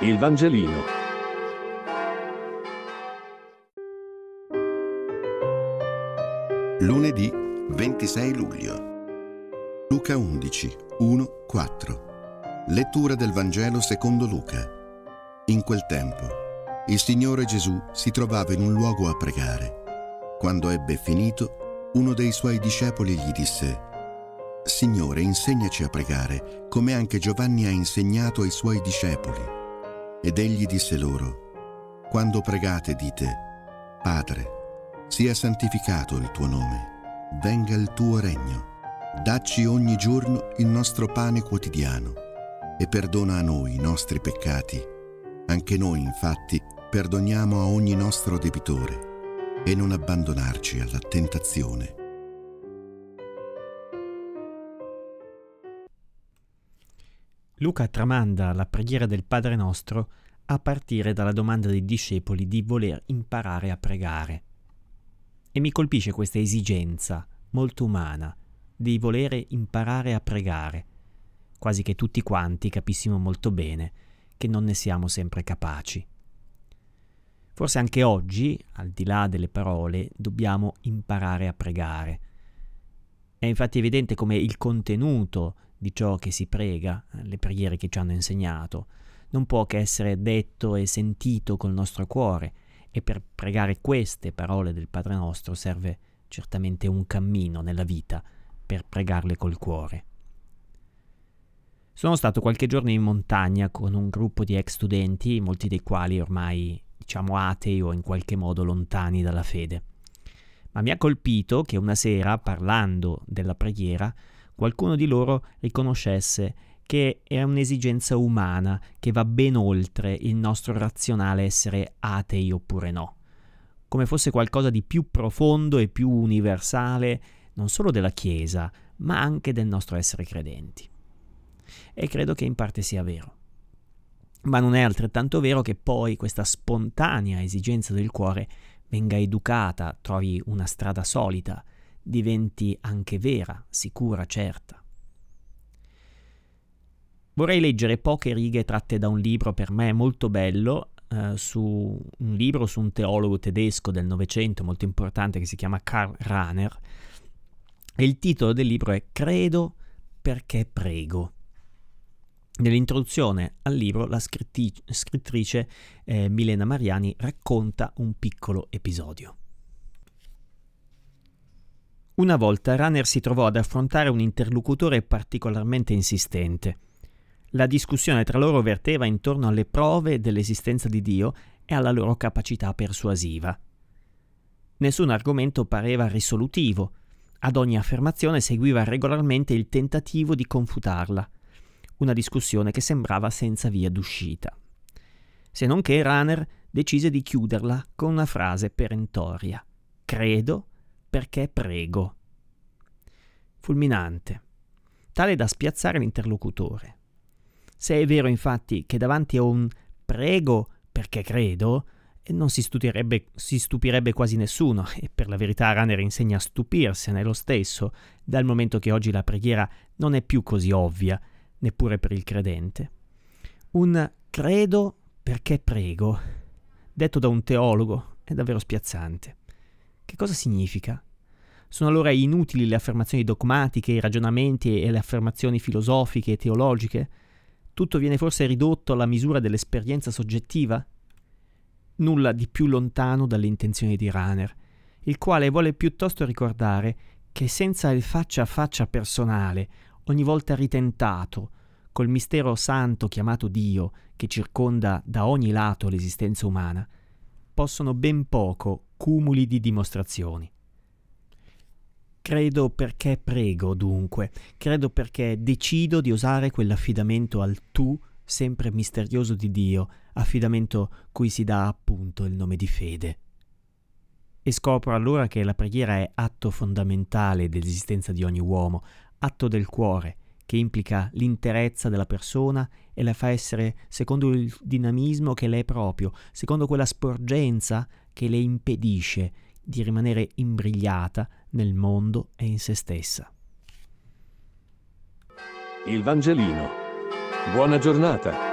Il Vangelino. Lunedì 26 luglio. Luca 11, 1, 4. Lettura del Vangelo secondo Luca. In quel tempo, il Signore Gesù si trovava in un luogo a pregare. Quando ebbe finito, uno dei suoi discepoli gli disse, Signore, insegnaci a pregare, come anche Giovanni ha insegnato ai suoi discepoli. Ed egli disse loro, Quando pregate dite, Padre, sia santificato il tuo nome, venga il tuo regno, dacci ogni giorno il nostro pane quotidiano e perdona a noi i nostri peccati. Anche noi infatti perdoniamo a ogni nostro debitore e non abbandonarci alla tentazione. Luca tramanda la preghiera del Padre nostro a partire dalla domanda dei discepoli di voler imparare a pregare. E mi colpisce questa esigenza molto umana di volere imparare a pregare, quasi che tutti quanti capissimo molto bene che non ne siamo sempre capaci. Forse anche oggi, al di là delle parole, dobbiamo imparare a pregare. È infatti evidente come il contenuto di ciò che si prega, le preghiere che ci hanno insegnato, non può che essere detto e sentito col nostro cuore, e per pregare queste parole del Padre nostro serve certamente un cammino nella vita per pregarle col cuore. Sono stato qualche giorno in montagna con un gruppo di ex studenti, molti dei quali ormai diciamo atei o in qualche modo lontani dalla fede. Ma mi ha colpito che una sera, parlando della preghiera, qualcuno di loro riconoscesse che è un'esigenza umana che va ben oltre il nostro razionale essere atei oppure no, come fosse qualcosa di più profondo e più universale non solo della Chiesa, ma anche del nostro essere credenti. E credo che in parte sia vero. Ma non è altrettanto vero che poi questa spontanea esigenza del cuore venga educata, trovi una strada solita, diventi anche vera, sicura, certa. Vorrei leggere poche righe tratte da un libro per me molto bello, eh, su un libro su un teologo tedesco del Novecento molto importante che si chiama Karl Rahner. E il titolo del libro è Credo perché prego. Nell'introduzione al libro la scritti- scrittrice eh, Milena Mariani racconta un piccolo episodio. Una volta Runner si trovò ad affrontare un interlocutore particolarmente insistente. La discussione tra loro verteva intorno alle prove dell'esistenza di Dio e alla loro capacità persuasiva. Nessun argomento pareva risolutivo. Ad ogni affermazione seguiva regolarmente il tentativo di confutarla. Una discussione che sembrava senza via d'uscita. Se non che Runner decise di chiuderla con una frase perentoria. Credo perché prego. Fulminante, tale da spiazzare l'interlocutore. Se è vero infatti che davanti a un prego perché credo, non si stupirebbe, si stupirebbe quasi nessuno, e per la verità Runner insegna a stupirsene lo stesso, dal momento che oggi la preghiera non è più così ovvia, neppure per il credente. Un credo perché prego, detto da un teologo, è davvero spiazzante. Che cosa significa? Sono allora inutili le affermazioni dogmatiche, i ragionamenti e le affermazioni filosofiche e teologiche? Tutto viene forse ridotto alla misura dell'esperienza soggettiva? Nulla di più lontano dalle intenzioni di Rahner, il quale vuole piuttosto ricordare che senza il faccia a faccia personale, ogni volta ritentato, col mistero santo chiamato Dio, che circonda da ogni lato l'esistenza umana, possono ben poco cumuli di dimostrazioni. Credo perché prego, dunque, credo perché decido di osare quell'affidamento al tu sempre misterioso di Dio, affidamento cui si dà appunto il nome di fede. E scopro allora che la preghiera è atto fondamentale dell'esistenza di ogni uomo, atto del cuore, che implica l'interezza della persona e la fa essere secondo il dinamismo che le è proprio, secondo quella sporgenza che le impedisce di rimanere imbrigliata nel mondo e in se stessa. Il Vangelino. Buona giornata.